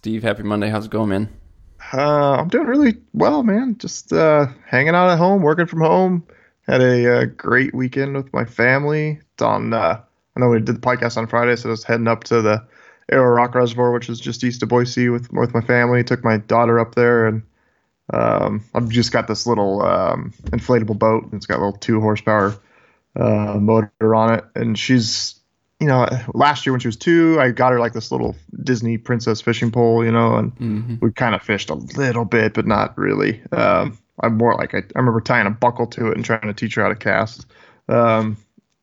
Steve, happy Monday. How's it going, man? Uh, I'm doing really well, man. Just uh, hanging out at home, working from home. Had a uh, great weekend with my family. It's on. Uh, I know we did the podcast on Friday, so I was heading up to the Arrowrock Reservoir, which is just east of Boise, with with my family. Took my daughter up there, and um, I've just got this little um, inflatable boat. It's got a little two horsepower uh, motor on it, and she's you know, last year when she was two, I got her like this little Disney princess fishing pole, you know, and mm-hmm. we kind of fished a little bit, but not really. Um, I'm more like I, I, remember tying a buckle to it and trying to teach her how to cast. Um,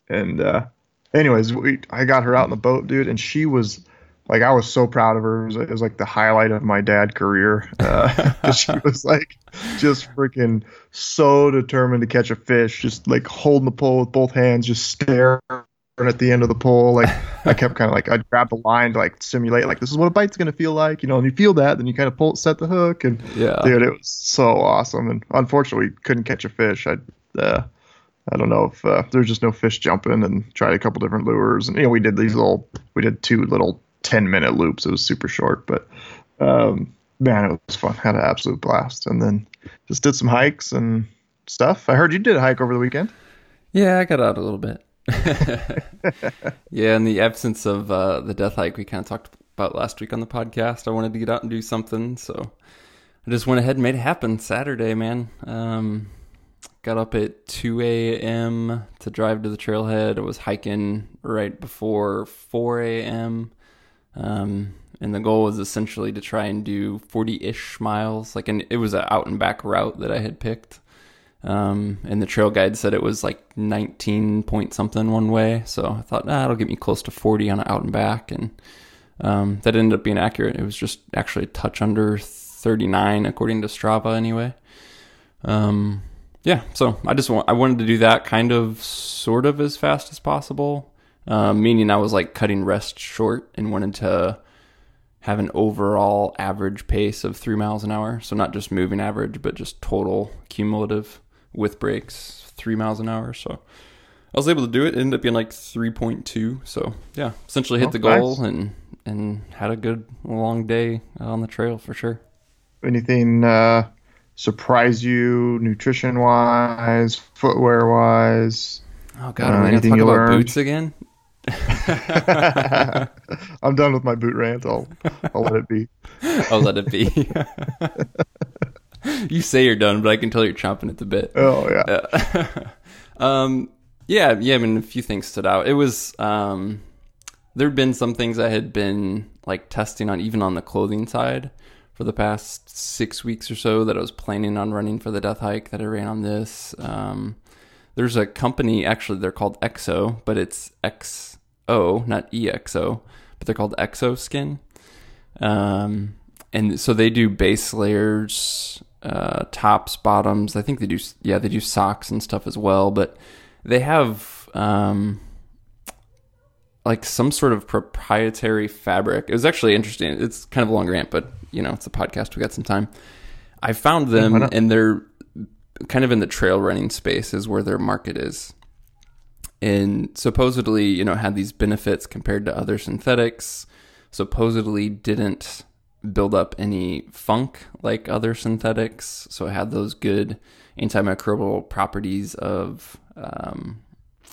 and uh, anyways, we I got her out in the boat, dude, and she was like I was so proud of her. It was, it was like the highlight of my dad career. Uh, she was like just freaking so determined to catch a fish, just like holding the pole with both hands, just staring at the end of the pole. Like I kept kind of like I'd grab the line to like simulate like this is what a bite's gonna feel like, you know. And you feel that, then you kind of pull set the hook, and yeah, dude, it was so awesome. And unfortunately, we couldn't catch a fish. I uh, I don't know if uh, there's just no fish jumping, and tried a couple different lures, and you know we did these little we did two little ten minute loops. It was super short, but um, man, it was fun. Had an absolute blast, and then just did some hikes and stuff. I heard you did a hike over the weekend. Yeah, I got out a little bit. yeah, in the absence of uh, the death hike we kind of talked about last week on the podcast, I wanted to get out and do something, so I just went ahead and made it happen Saturday, man. Um, got up at 2 a.m. to drive to the trailhead. I was hiking right before 4 a.m. Um, and the goal was essentially to try and do 40 ish miles. Like, and it was an out and back route that I had picked. Um, and the trail guide said it was like 19 point something one way. So I thought, ah, it'll get me close to 40 on an out and back. And um, that ended up being accurate. It was just actually a touch under 39, according to Strava, anyway. Um, yeah, so I just want, I wanted to do that kind of sort of as fast as possible, um, meaning I was like cutting rest short and wanted to have an overall average pace of three miles an hour. So not just moving average, but just total cumulative with brakes, three miles an hour. So I was able to do it. it ended up being like 3.2. So yeah, essentially hit oh, the goal nice. and and had a good long day on the trail for sure. Anything uh, surprise you, nutrition wise, footwear wise? Oh god, uh, anything you learned? boots again? I'm done with my boot rant. I'll I'll let it be. I'll let it be. you say you're done, but I can tell you're chomping at the bit. Oh yeah. um, yeah, yeah. I mean, a few things stood out. It was um, there'd been some things I had been like testing on, even on the clothing side, for the past six weeks or so that I was planning on running for the death hike that I ran on this. Um, there's a company actually they're called Exo, but it's XO, not EXO, but they're called Xoskin. Um, and so they do base layers uh, tops, bottoms. I think they do, yeah, they do socks and stuff as well. But they have um, like some sort of proprietary fabric. It was actually interesting. It's kind of a long rant, but you know, it's a podcast. We got some time. I found them, and they're kind of in the trail running space is where their market is. And supposedly, you know, had these benefits compared to other synthetics. Supposedly didn't build up any funk like other synthetics. So it had those good antimicrobial properties of um,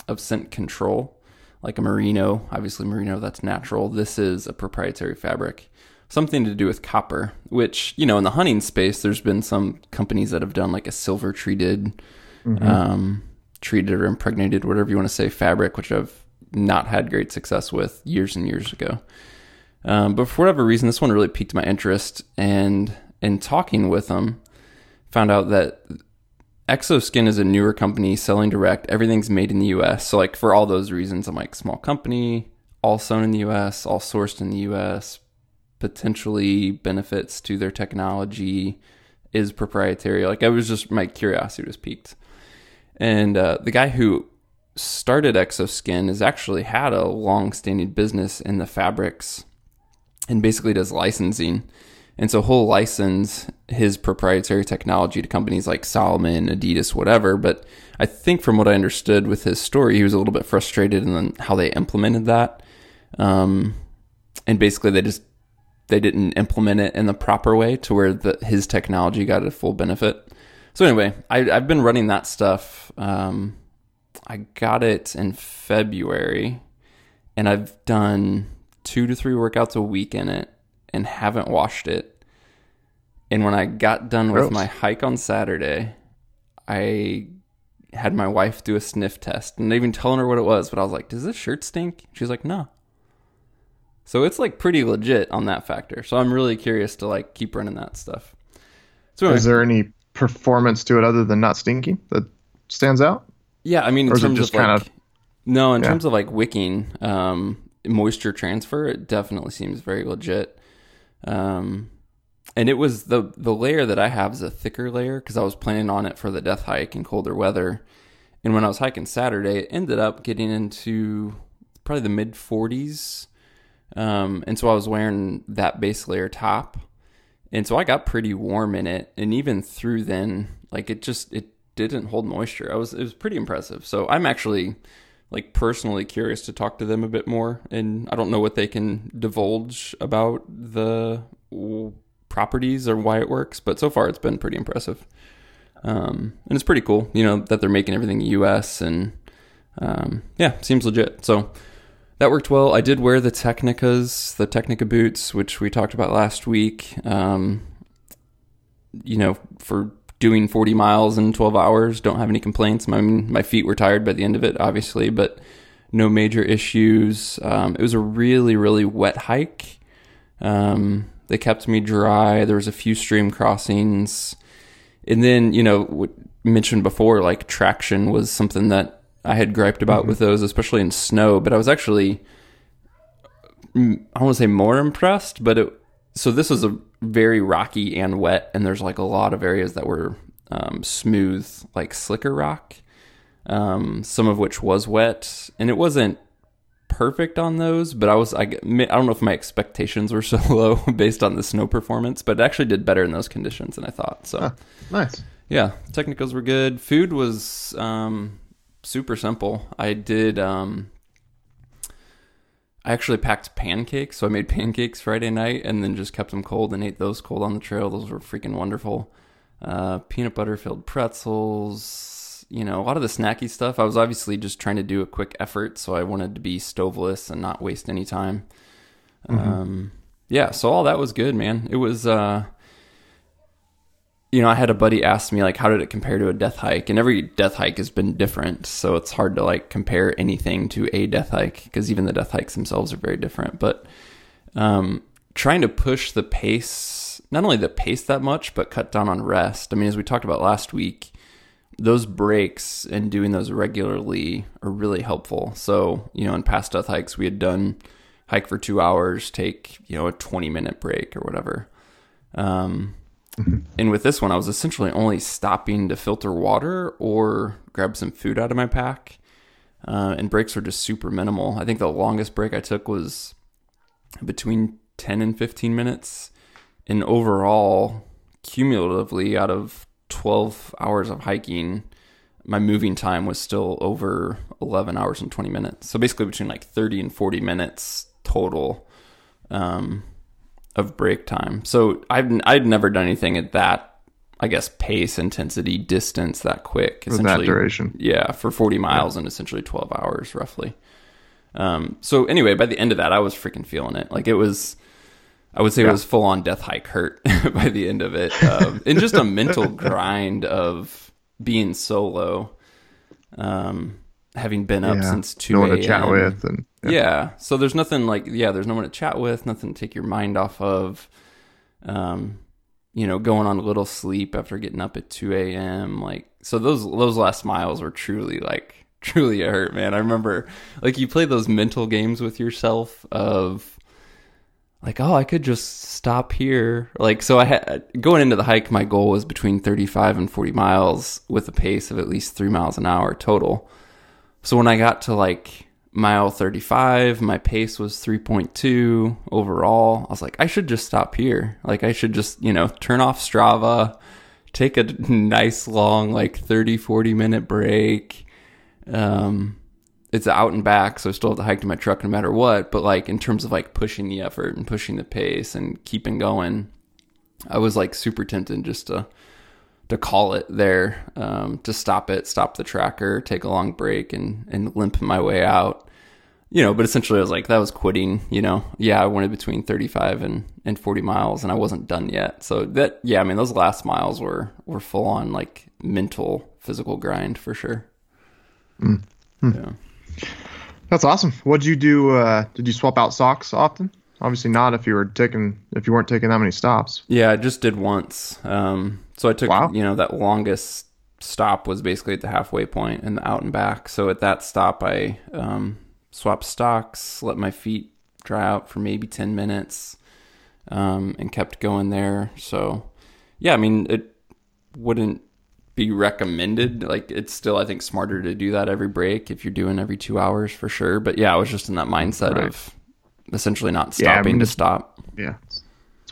of scent control, like a merino. Obviously, merino that's natural. This is a proprietary fabric, something to do with copper. Which you know, in the hunting space, there's been some companies that have done like a silver treated, mm-hmm. um, treated or impregnated, whatever you want to say, fabric, which I've not had great success with years and years ago. Um, but for whatever reason, this one really piqued my interest, and in talking with them, found out that Xoskin is a newer company selling direct. Everything's made in the U.S. So, like for all those reasons, I'm like small company, all sewn in the U.S., all sourced in the U.S. Potentially benefits to their technology is proprietary. Like I was just my curiosity was piqued, and uh, the guy who started Xoskin has actually had a long-standing business in the fabrics and basically does licensing. And so he'll license his proprietary technology to companies like Salomon, Adidas, whatever. But I think from what I understood with his story, he was a little bit frustrated in how they implemented that. Um, and basically, they just they didn't implement it in the proper way to where the, his technology got a full benefit. So anyway, I, I've been running that stuff. Um, I got it in February, and I've done two to three workouts a week in it, and haven't washed it. And when I got done Gross. with my hike on Saturday, I had my wife do a sniff test, and not even telling her what it was. But I was like, "Does this shirt stink?" She's like, "No." So it's like pretty legit on that factor. So I'm really curious to like keep running that stuff. So anyway, Is there any performance to it other than not stinking that stands out? yeah, I mean, in or is it terms of like, kinda- no, in Yeah. terms of like wicking, um, moisture transfer, it definitely seems very legit. Um, and it was the the layer that I have is a thicker layer because I was planning on it for the death hike in colder weather. And when I was hiking Saturday, it ended up getting into probably the mid 40s. Um, and so I was wearing that base layer top. And so I got pretty warm in it. And even through then, like it just, it didn't hold moisture. I was, it was pretty impressive. So I'm actually like personally curious to talk to them a bit more. And I don't know what they can divulge about the properties or why it works, but so far it's been pretty impressive. Um, and it's pretty cool, you know, that they're making everything US and, um, yeah, seems legit. So that worked well. I did wear the Tecnicas, the Tecnica boots, which we talked about last week. Um, you know, for doing 40 miles in 12 hours, don't have any complaints. My my feet were tired by the end of it, obviously, but no major issues. Um, it was a really really wet hike. Um, they kept me dry. There was a few stream crossings, and then you know, mentioned before, like traction was something that I had griped about with those, especially in snow. But I was actually, mm, I don't want to say more impressed, but it. So this was a very rocky and wet, and there's like a lot of areas that were um, smooth, like slicker rock. Um, some of which was wet, and it wasn't perfect on those, but I was I, I don't know if my expectations were so low based on the snow performance, but it actually did better in those conditions than I thought. So. Nice. yeah, technicals were good. Food was um, super simple. I did. Um, I actually packed pancakes, so I made pancakes Friday night and then just kept them cold and ate those cold on the trail. Those were freaking wonderful. Uh, peanut butter filled pretzels, you know, a lot of the snacky stuff. I was obviously just trying to do a quick effort, so I wanted to be stoveless and not waste any time. Um, yeah, so all that was good, man. It was. Uh, you know, I had a buddy ask me like, how did it compare to a death hike? And every death hike has been different, so it's hard to like compare anything to a death hike because even the death hikes themselves are very different. But um, trying to push the pace, not only the pace that much, but cut down on rest. I mean, as we talked about last week, those breaks and doing those regularly are really helpful. So, you know, in past death hikes, we had done hike for two hours, take, you know, a 20 minute break or whatever. Um, and with this one, I was essentially only stopping to filter water or grab some food out of my pack. Uh, and breaks were just super minimal. I think the longest break I took was between 10 and 15 minutes. And overall, cumulatively, out of 12 hours of hiking, my moving time was still over 11 hours and 20 minutes. So basically, between like 30 and 40 minutes total. Um, of break time. So I've I'd never done anything at that, I guess, pace, intensity, distance that quick. For that duration. Yeah, for 40 miles and essentially 12 hours roughly. Um, so anyway, by the end of that, I was freaking feeling it. Like it was, I would say it was full on death hike hurt by the end of it. Um, and just a mental grind of being solo, um, having been up Yeah. since 2 No one to chat a.m. with and Yeah. So there's nothing like yeah, there's no one to chat with, nothing to take your mind off of. Um, you know, going on a little sleep after getting up at two a.m. Like so, those those last miles were truly like truly a hurt, man. I remember like you play those mental games with yourself of like oh I could just stop here like so I had going into the hike my goal was between 35 and 40 miles with a pace of at least 3 miles an hour total so when I got to like mile 35, my pace was 3.2 overall. I was like, I should just stop here. Like, I should just, you know, turn off Strava, take a nice long, like 30, 40 minute break. Um, it's out and back, so I still have to hike to my truck no matter what. But like in terms of like pushing the effort and pushing the pace and keeping going, I was like super tempted just to to call it there, um, to stop it, stop the tracker, take a long break, and and limp my way out. You know, but essentially I was like, that was quitting. You know, yeah, I wanted between thirty five and and forty miles, and I wasn't done yet. So that yeah, I mean, those last miles were were full on like mental physical grind for sure. Mm. Yeah. That's awesome. What'd you do? Uh, did you swap out socks often? Obviously not if you were taking if you weren't taking that many stops. Yeah, I just did once. Um, so I took wow. you know that longest stop was basically at the halfway point and the out and back. So at that stop, I um, swapped stocks, let my feet dry out for maybe ten minutes, um, and kept going there. So yeah, I mean it wouldn't be recommended. Like it's still, I think, smarter to do that every break if you're doing every two hours for sure. But yeah, I was just in that mindset right. of essentially not stopping yeah, I mean, to stop. Yeah, it's,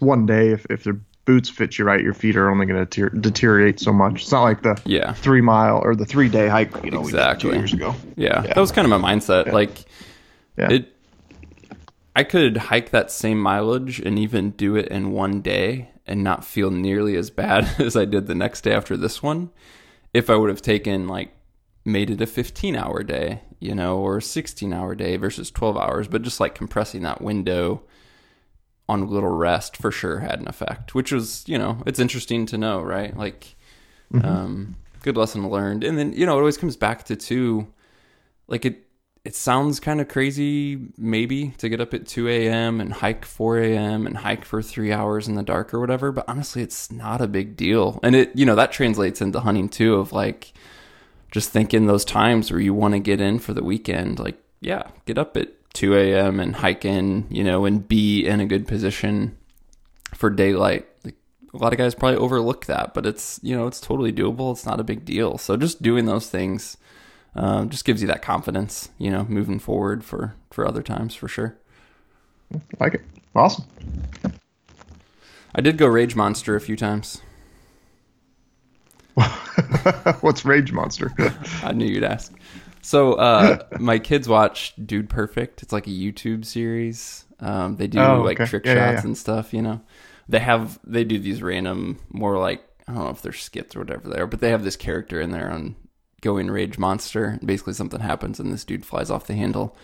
one day. If if the boots fit you right, your feet are only going to ter- deteriorate so much. It's not like the yeah three mile or the three day hike. You know, exactly. two years ago. Yeah. yeah. that was kind of my mindset. Yeah. Like yeah. it. I could hike that same mileage and even do it in one day and not feel nearly as bad as I did the next day after this one if I would have taken like made it a 15 hour day, you know, or a 16 hour day versus 12 hours, but just like compressing that window on a little rest for sure had an effect, which was, you know, it's interesting to know, right? Like, mm-hmm. um, good lesson learned. And then, you know, it always comes back to two, like it, it sounds kind of crazy, maybe, to get up at 2 a.m. and hike 4 a.m. and hike for three hours in the dark or whatever. But honestly, it's not a big deal. And it, you know, that translates into hunting too, of like just thinking those times where you want to get in for the weekend. Like, yeah, get up at 2 a.m. and hike in, you know, and be in a good position for daylight. Like, a lot of guys probably overlook that, but it's, you know, it's totally doable. It's not a big deal. So just doing those things um, just gives you that confidence, you know, moving forward for for other times for sure. Like it, awesome. I did go Rage Monster a few times. What's Rage Monster? I knew you'd ask. So uh, my kids watch Dude Perfect. It's like a YouTube series. Um, they do oh, like trick yeah, shots yeah, yeah. and stuff. You know, they have they do these random, more like I don't know if they're skits or whatever they are, but they have this character in there on going rage monster. Basically, something happens and this dude flies off the handle.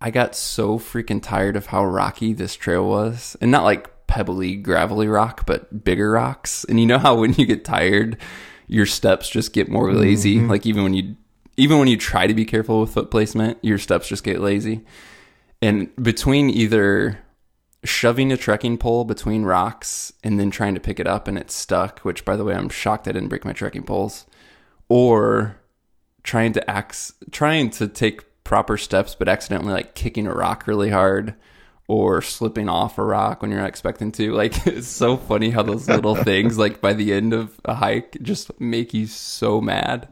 I got so freaking tired of how rocky this trail was, and not like pebbly, gravelly rock, but bigger rocks. And you know how when you get tired, your steps just get more lazy. Mm-hmm. Like even when you even when you try to be careful with foot placement, your steps just get lazy. And between either shoving a trekking pole between rocks and then trying to pick it up and it's stuck, which by the way, I'm shocked I didn't break my trekking poles, or trying to act, trying to take proper steps, but accidentally like kicking a rock really hard or slipping off a rock when you're not expecting to. Like it's so funny how those little things, like by the end of a hike, just make you so mad.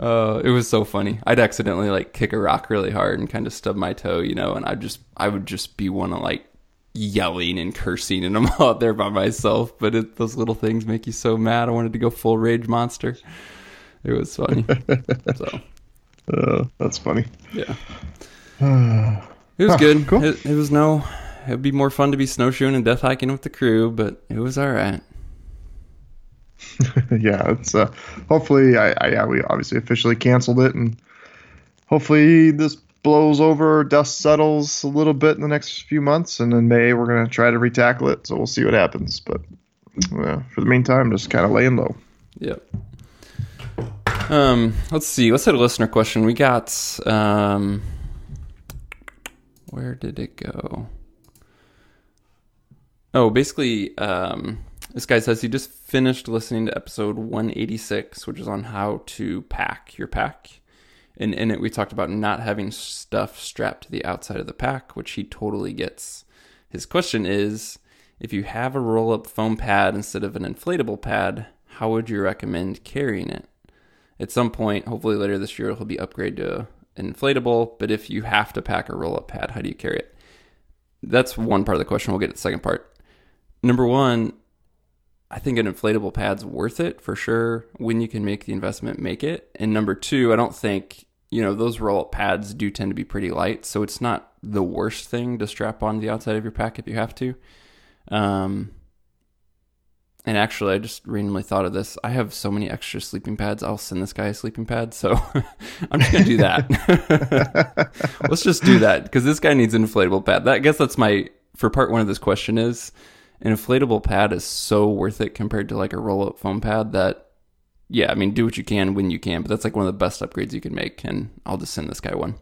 Uh, it was so funny. I'd accidentally like kick a rock really hard and kind of stub my toe, you know, and I just I would just be one of like yelling and cursing, and I'm out there by myself. But it, those little things make you so mad. I wanted to go full rage monster. It was funny. so, uh, that's funny. Yeah, it was good. Cool. It, it, was no. It'd be more fun to be snowshoeing and death hiking with the crew, but it was all right. yeah, it's uh, hopefully. I, I yeah, we obviously officially canceled it, and hopefully this blows over, dust settles a little bit in the next few months, and in May we're gonna try to retackle it. So we'll see what happens. But uh, for the meantime, just kind of laying low. Yep. Um, let's see. Let's hit a listener question. We got um, where did it go? Oh, basically, um, this guy says he just finished listening to episode 186, which is on how to pack your pack. And in it, we talked about not having stuff strapped to the outside of the pack, which he totally gets. His question is if you have a roll up foam pad instead of an inflatable pad, how would you recommend carrying it? at some point, hopefully later this year, it'll be upgraded to inflatable. But if you have to pack a roll up pad, how do you carry it? That's one part of the question. We'll get to the second part. Number one, I think an inflatable pad's worth it for sure. When you can make the investment, make it. And number two, I don't think you know, those roll up pads do tend to be pretty light, so it's not the worst thing to strap on the outside of your pack if you have to. Um, and actually, I just randomly thought of this. I have so many extra sleeping pads. I'll send this guy a sleeping pad. So I'm just going to do that. Let's just do that because this guy needs an inflatable pad. That, I guess that's my, for part one of this question is an inflatable pad is so worth it compared to like a roll up foam pad that, yeah, I mean, do what you can when you can, but that's like one of the best upgrades you can make. And I'll just send this guy one.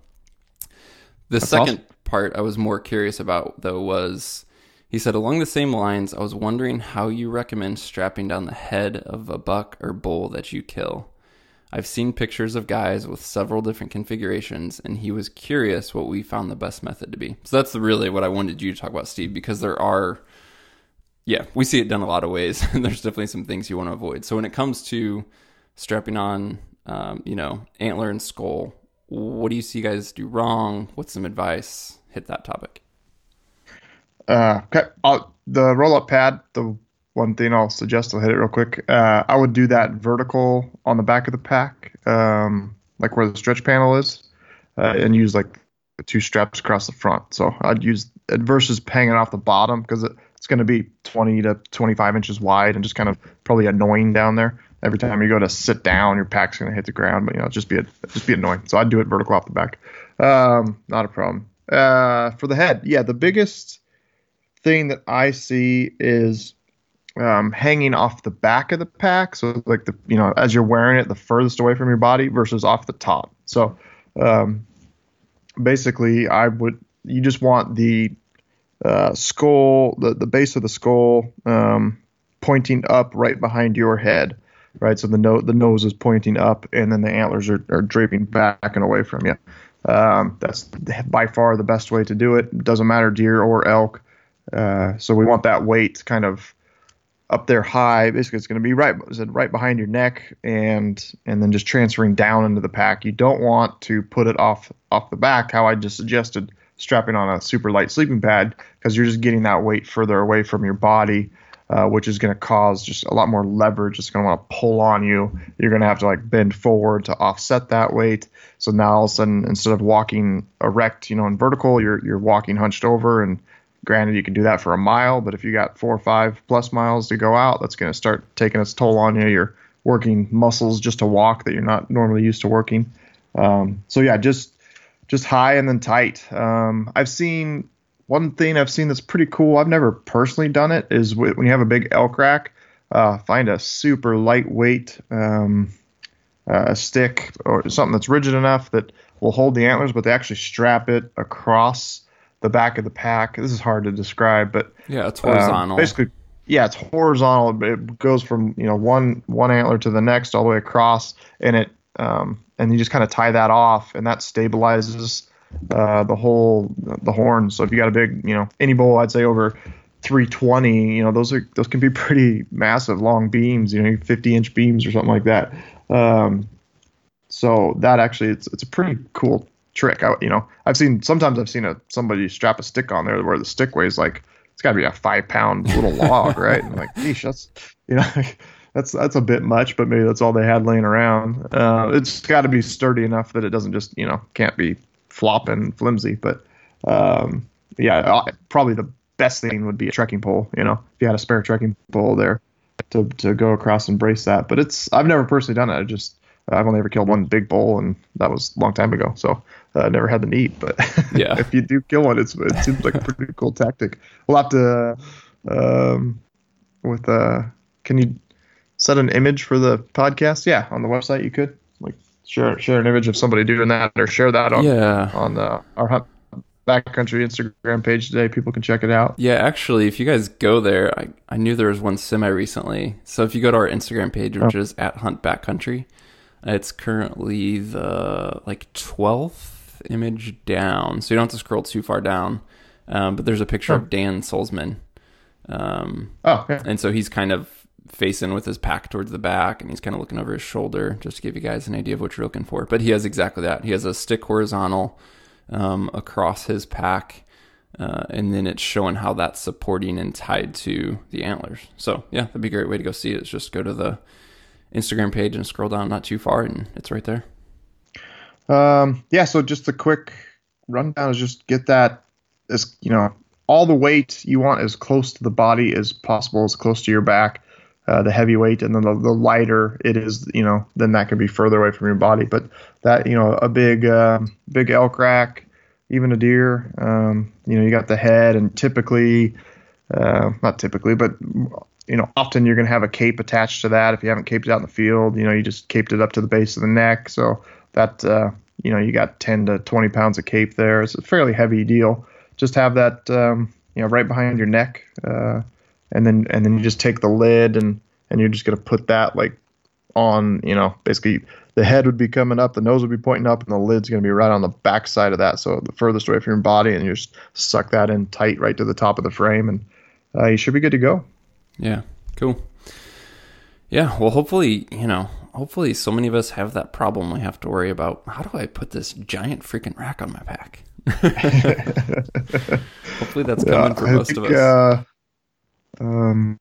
The That's second awesome. part I was more curious about though was he said along the same lines, I was wondering how you recommend strapping down the head of a buck or bull that you kill. I've seen pictures of guys with several different configurations, and he was curious what we found the best method to be. So that's really what I wanted you to talk about, Steve, because there are, yeah, we see it done a lot of ways, and there's definitely some things you want to avoid. So when it comes to strapping on, um, you know, antler and skull, what do you see guys do wrong? What's some advice? Hit that topic. Uh, okay. I'll, the roll up pad, the one thing I'll suggest, I'll hit it real quick. Uh, I would do that vertical on the back of the pack, um, like where the stretch panel is, uh, and use like two straps across the front. So I'd use versus hanging off the bottom because it, it's going to be 20 to 25 inches wide and just kind of probably annoying down there. Every time you go to sit down, your pack's going to hit the ground, but you know, just be just be annoying. So I'd do it vertical off the back. Um, not a problem. Uh, for the head, yeah, the biggest thing that I see is um, hanging off the back of the pack. So like the you know as you're wearing it, the furthest away from your body versus off the top. So um, basically, I would you just want the uh, skull, the the base of the skull, um, pointing up right behind your head. Right, so the no- the nose is pointing up, and then the antlers are, are draping back and away from you. Um, that's by far the best way to do it. Doesn't matter deer or elk. Uh, so we want that weight kind of up there high. Basically, it's going to be right right behind your neck, and and then just transferring down into the pack. You don't want to put it off off the back. How I just suggested strapping on a super light sleeping pad because you're just getting that weight further away from your body. Uh, which is going to cause just a lot more leverage. It's going to want to pull on you. You're going to have to like bend forward to offset that weight. So now all of a sudden, instead of walking erect, you know, in vertical, you're you're walking hunched over. And granted, you can do that for a mile, but if you got four or five plus miles to go out, that's going to start taking its toll on you. You're working muscles just to walk that you're not normally used to working. Um, so yeah, just just high and then tight. Um, I've seen one thing I've seen that's pretty cool. I've never personally done it. Is when you have a big elk rack, uh, find a super lightweight um, uh, stick or something that's rigid enough that will hold the antlers, but they actually strap it across the back of the pack. This is hard to describe, but Yeah, it's um, horizontal. basically, yeah, it's horizontal. but It goes from you know one one antler to the next all the way across, and it um, and you just kind of tie that off, and that stabilizes uh, the whole the horn. So if you got a big you know any bull, I'd say over 320, you know those are those can be pretty massive long beams, you know 50 inch beams or something like that. Um, so that actually it's it's a pretty cool trick. I, you know I've seen sometimes I've seen a somebody strap a stick on there where the stick weighs like it's got to be a five pound little log, right? And like, geesh, that's you know, that's that's a bit much, but maybe that's all they had laying around. Uh, it's got to be sturdy enough that it doesn't just you know can't be flopping flimsy. But um, yeah, uh, probably the best thing would be a trekking pole. You know, if you had a spare trekking pole there to to go across and brace that. But it's I've never personally done it. I just I've only ever killed one big bull, and that was a long time ago. So I uh, never had the need. But Yeah. if you do kill one, it's it seems like a pretty cool tactic. We'll have to um, with uh, can you set an image for the podcast? Yeah, on the website you could like share share an image of somebody doing that, or share that on yeah. on uh, our Hunt Backcountry Instagram page today. People can check it out. Yeah, actually, if you guys go there, I, I knew there was one semi recently. So if you go to our Instagram page, which is at Hunt Backcountry, it's currently the like twelfth image down. So you don't have to scroll too far down. Um, but there's a picture of Dan Solzman. Um, Oh, yeah. and so he's kind of facing with his pack towards the back and he's kind of looking over his shoulder just to give you guys an idea of what you're looking for. But he has exactly that. He has a stick horizontal um, across his pack. Uh, and then it's showing how that's supporting and tied to the antlers. So yeah, that'd be a great way to go see it. Is just go to the Instagram page and scroll down not too far, and it's right there. Um, yeah, so just a quick rundown is just get that as you know all the weight you want as close to the body as possible, as close to your back. Uh, the heavyweight, and then the, the, lighter it is, you know, then that can be further away from your body. But that, you know, a big, uh, big elk rack, even a deer, um, you know, you got the head, and typically, uh, not typically, but you know, often you're going to have a cape attached to that. If you haven't caped it out in the field, you know, you just caped it up to the base of the neck. So that, uh, you know, you got 10 to 20 pounds of cape there. It's a fairly heavy deal. Just have that, um, you know, right behind your neck. Uh, and then, and then you just take the lid and, and you're just going to put that like on, you know, basically the head would be coming up, the nose would be pointing up, and the lid's going to be right on the back side of that. So the furthest away from your body, and you just suck that in tight right to the top of the frame, and uh, you should be good to go. Yeah, cool. Yeah, well, hopefully, you know, hopefully so many of us have that problem we have to worry about how do I put this giant freaking rack on my pack? hopefully that's coming for most think, of us. Uh, um,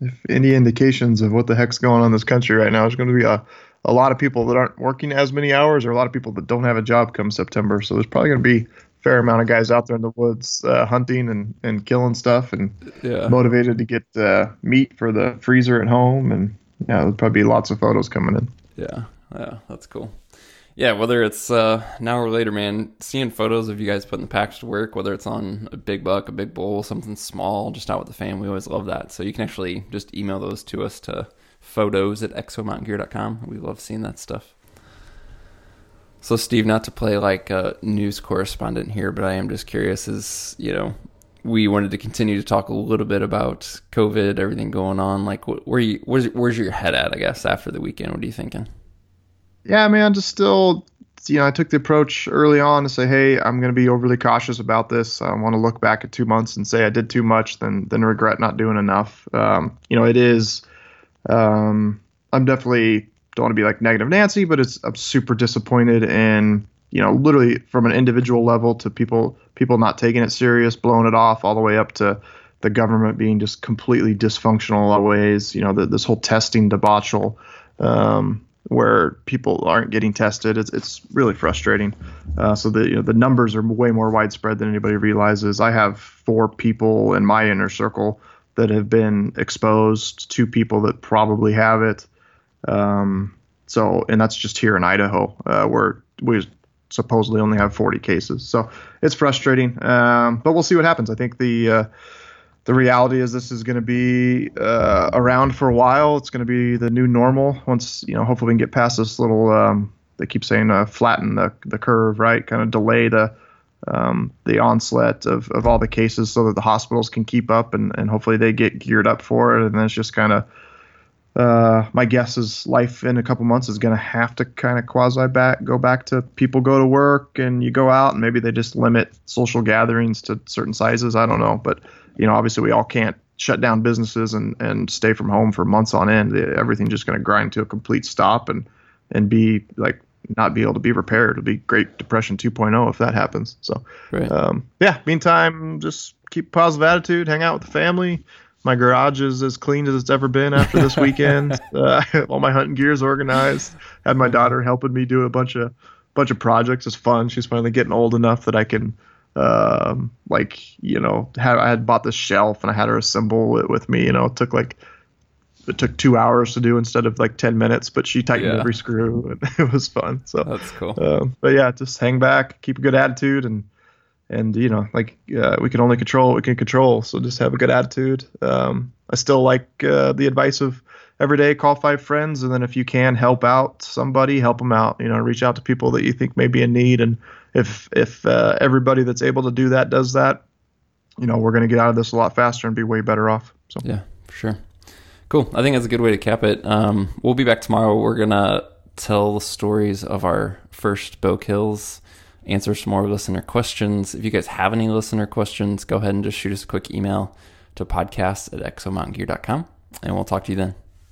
if any indications of what the heck's going on in this country right now, there's going to be a, a lot of people that aren't working as many hours or a lot of people that don't have a job come September. So there's probably going to be a fair amount of guys out there in the woods uh, hunting and, and killing stuff and yeah. motivated to get uh, meat for the freezer at home. And yeah, there'll probably be lots of photos coming in. Yeah, yeah, that's cool. Yeah, whether it's uh, now or later, man, seeing photos of you guys putting the packs to work, whether it's on a big buck, a big bull, something small, just out with the fam, we always love that. So you can actually just email those to us to photos at exomountaingear.com. We love seeing that stuff. So, Steve, not to play like a news correspondent here, but I am just curious is, you know, we wanted to continue to talk a little bit about COVID, everything going on. Like, where you, where's, where's your head at, I guess, after the weekend? What are you thinking? Yeah, man, just still, you know, I took the approach early on to say, hey, I'm going to be overly cautious about this. I want to look back at two months and say I did too much, then, then regret not doing enough. Um, you know, it is, um, I'm definitely don't want to be like negative Nancy, but it's I'm super disappointed in you know literally from an individual level to people people not taking it serious, blowing it off, all the way up to the government being just completely dysfunctional in a lot of ways. You know, the, this whole testing debacle. Um, where people aren't getting tested. It's, it's really frustrating. Uh, so the you know, the numbers are way more widespread than anybody realizes. I have four people in my inner circle that have been exposed, two people that probably have it. Um, so, and that's just here in Idaho, uh, where we supposedly only have 40 cases. So it's frustrating, um, but we'll see what happens. I think the uh, the reality is this is going to be uh, around for a while. It's going to be the new normal once you know. Hopefully, we can get past this little. Um, they keep saying uh, flatten the the curve, right? Kind of delay the um, the onslaught of, of all the cases so that the hospitals can keep up and, and hopefully they get geared up for it. And then it's just kind of uh, my guess is life in a couple months is going to have to kind of quasi back go back to people go to work and you go out and maybe they just limit social gatherings to certain sizes. I don't know, but you know, obviously we all can't shut down businesses and, and stay from home for months on end. Everything's just going to grind to a complete stop and and be like not be able to be repaired. It'll be Great Depression 2.0 if that happens. So, right. um, yeah. Meantime, just keep positive attitude, hang out with the family, my garage is as clean as it's ever been after this weekend. uh, all my hunting gear is organized. Had my daughter helping me do a bunch of bunch of projects. It's fun. She's finally getting old enough that I can, um, like you know, have, I had bought this shelf and I had her assemble it with me. You know, it took like it took two hours to do instead of like 10 minutes but she tightened yeah. every screw and it was fun so that's cool um, but yeah just hang back keep a good attitude and and you know like uh, we can only control what we can control so just have a good attitude um, i still like uh, the advice of every day call five friends and then if you can help out somebody help them out you know reach out to people that you think may be in need and if if uh, everybody that's able to do that does that you know we're going to get out of this a lot faster and be way better off so. Yeah for sure. Cool. I think that's a good way to cap it. Um, we'll be back tomorrow. We're going to tell the stories of our first bow kills answer some more listener questions. If you guys have any listener questions, go ahead and just shoot us a quick email to podcast at exomountaingear.com and we'll talk to you then.